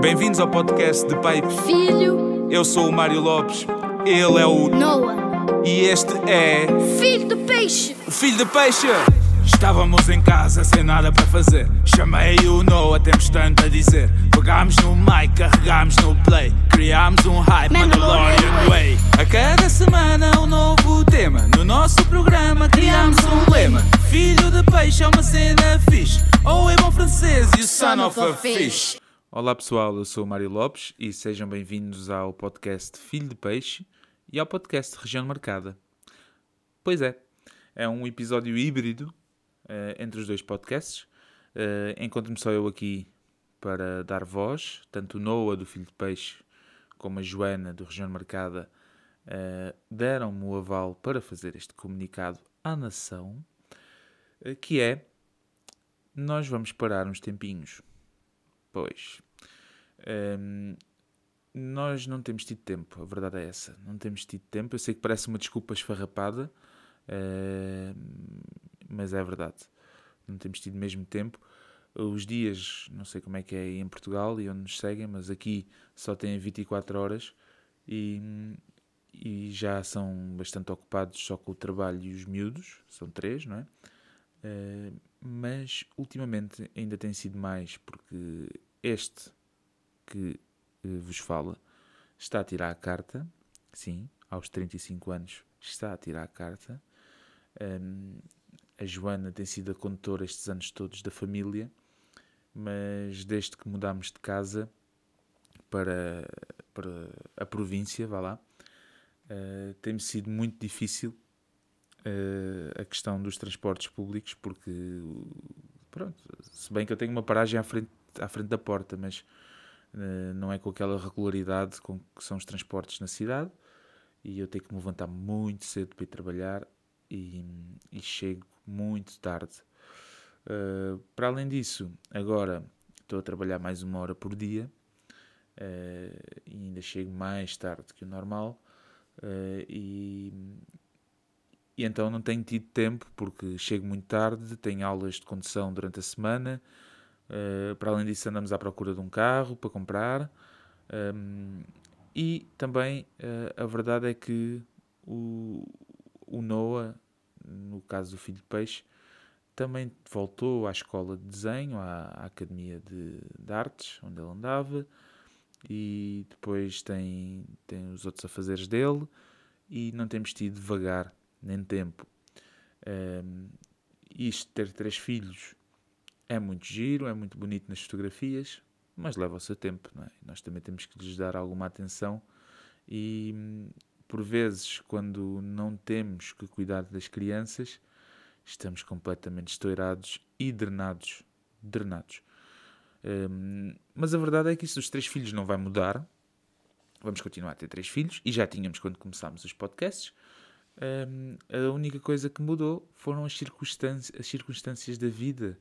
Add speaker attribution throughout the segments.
Speaker 1: Bem-vindos ao podcast de Pai.
Speaker 2: Filho
Speaker 1: Eu sou o Mário Lopes, ele é o.
Speaker 2: Noah,
Speaker 1: E este é.
Speaker 2: filho de peixe.
Speaker 1: Filho de Peixe! Estávamos em casa sem nada para fazer. Chamei o Noah, temos tanto a dizer. Pegámos no mic, carregámos no play. Criámos um hype, Mandalorian Way. A cada semana um novo tema. No nosso programa criámos um lema. Filho de Peixe é uma cena fixe. Ou é bom francês e o son of a fish. Olá pessoal, eu sou o Mário Lopes e sejam bem-vindos ao podcast Filho de Peixe e ao podcast Região Marcada. Pois é, é um episódio híbrido eh, entre os dois podcasts. Uh, Encontro-me só eu aqui para dar voz, tanto Noah do Filho de Peixe como a Joana do Região Marcada eh, deram-me o aval para fazer este comunicado à nação, que é nós vamos parar uns tempinhos. Pois. Ehm, nós não temos tido tempo, a verdade é essa. Não temos tido tempo. Eu sei que parece uma desculpa esfarrapada, eh, mas é verdade. Não temos tido mesmo tempo. Os dias, não sei como é que é em Portugal e onde nos seguem, mas aqui só têm 24 horas e, e já são bastante ocupados só com o trabalho e os miúdos, são três, não é? Eh, mas ultimamente ainda tem sido mais porque este que eh, vos fala está a tirar a carta, sim, aos 35 anos está a tirar a carta. Um, a Joana tem sido a condutora estes anos todos da família, mas desde que mudámos de casa para, para a província, vá lá, uh, tem-me sido muito difícil uh, a questão dos transportes públicos, porque, pronto, se bem que eu tenho uma paragem à frente, à frente da porta, mas não é com aquela regularidade com que são os transportes na cidade, e eu tenho que me levantar muito cedo para ir trabalhar e, e chego muito tarde. Uh, para além disso, agora estou a trabalhar mais uma hora por dia uh, e ainda chego mais tarde que o normal. Uh, e, e então não tenho tido tempo porque chego muito tarde, tenho aulas de condução durante a semana. Para além disso, andamos à procura de um carro para comprar. Um, e também a verdade é que o, o Noah, no caso do Filho de Peixe, também voltou à escola de desenho, à, à Academia de, de, Artes, onde ele andava, e depois tem, tem os outros afazeres dele, e não temos tido devagar, nem tempo. Um, isto, ter três filhos, é muito giro, é muito bonito nas fotografias, mas leva o seu tempo, não é? Nós também temos que lhes dar alguma atenção e por vezes, quando não temos que cuidar das crianças, estamos completamente estourados e drenados. drenados. Um, mas a verdade é que isso dos três filhos não vai mudar. Vamos continuar a ter três filhos e já tínhamos quando começámos os podcasts. Um, a única coisa que mudou foram as circunstâncias, as circunstâncias da vida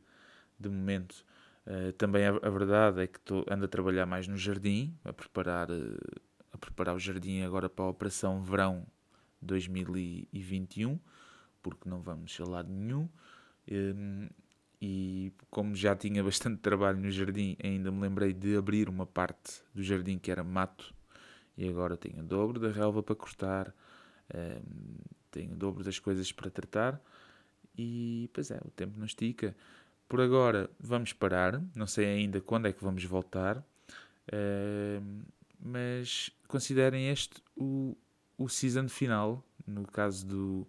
Speaker 1: de momento. Uh, também a, a, verdade é que tô, ando a trabalhar mais no jardim, a preparar uh, a preparar o jardim agora para a Operação Verão 2021, porque não vamos a lado nenhum. Um, e como já tinha bastante trabalho no jardim, ainda me lembrei de abrir uma parte do jardim que era mato, e agora tenho o dobro da relva para cortar, um, tenho o dobro das coisas para tratar, e pois é, o tempo não estica. Por agora vamos parar, não sei ainda quando é que vamos voltar. Um, mas considerem este o, o season final, no caso do,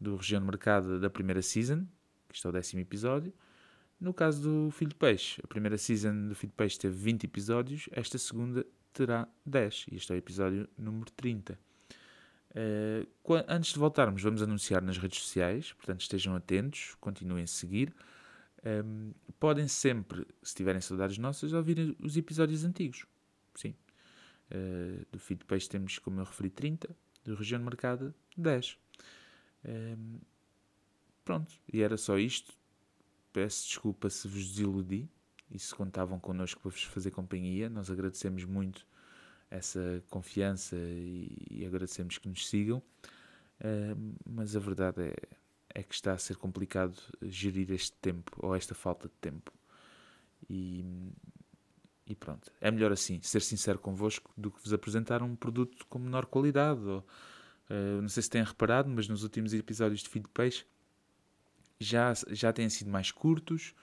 Speaker 1: do Região de Mercado da primeira season, que está é o décimo episódio. No caso do Filho de Peixe, a primeira season do Filho de Peixe teve 20 episódios, esta segunda terá 10, e este é o episódio número 30. Uh, antes de voltarmos, vamos anunciar nas redes sociais, portanto estejam atentos, continuem a seguir. Um, podem sempre, se tiverem saudades nossas, ouvir os episódios antigos. Sim, Uh, do Filho de Peixe temos, como eu referi, 30. Do Região de Mercado, 10. Um, pronto, e era só isto. Peço desculpa se vos desiludi e se contavam connosco para vos fazer companhia. Nós agradecemos muito essa confiança e, agradecemos que nos sigam. Mas a verdade é, é que está a ser complicado gerir este tempo ou esta falta de tempo. E, e pronto. É melhor assim, ser sincero convosco, do que vos apresentar um produto com menor qualidade. Ou, uh, não sei se têm reparado, mas nos últimos episódios de Filho de Peixe já, já têm sido mais curtos,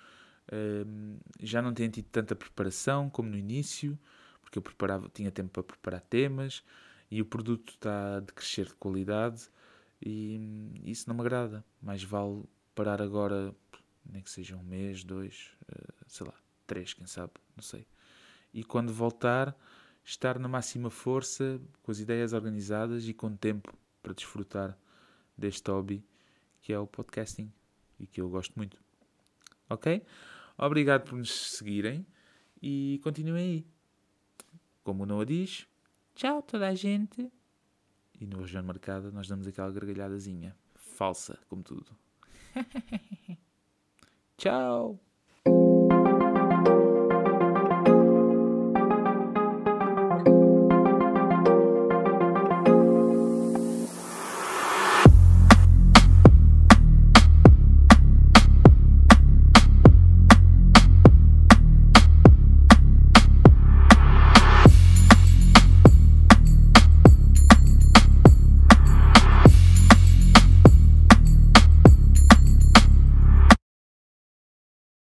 Speaker 1: uh, já não têm tido tanta preparação como no início, porque eu preparava, tinha tempo para preparar temas e o produto está a decrescer de qualidade e isso não me agrada. Mais vale parar agora, nem que seja um mês, dois, uh, sei lá, três, quem sabe, não sei e quando voltar, estar na máxima força, com as ideias organizadas e com tempo para desfrutar deste hobby que é o podcasting e que eu gosto muito. Ok? Obrigado por nos seguirem e continuem aí. Como o Noah diz, tchau toda a gente. E no Região Marcada nós damos aquela gargalhadazinha. Falsa, como tudo. tchau!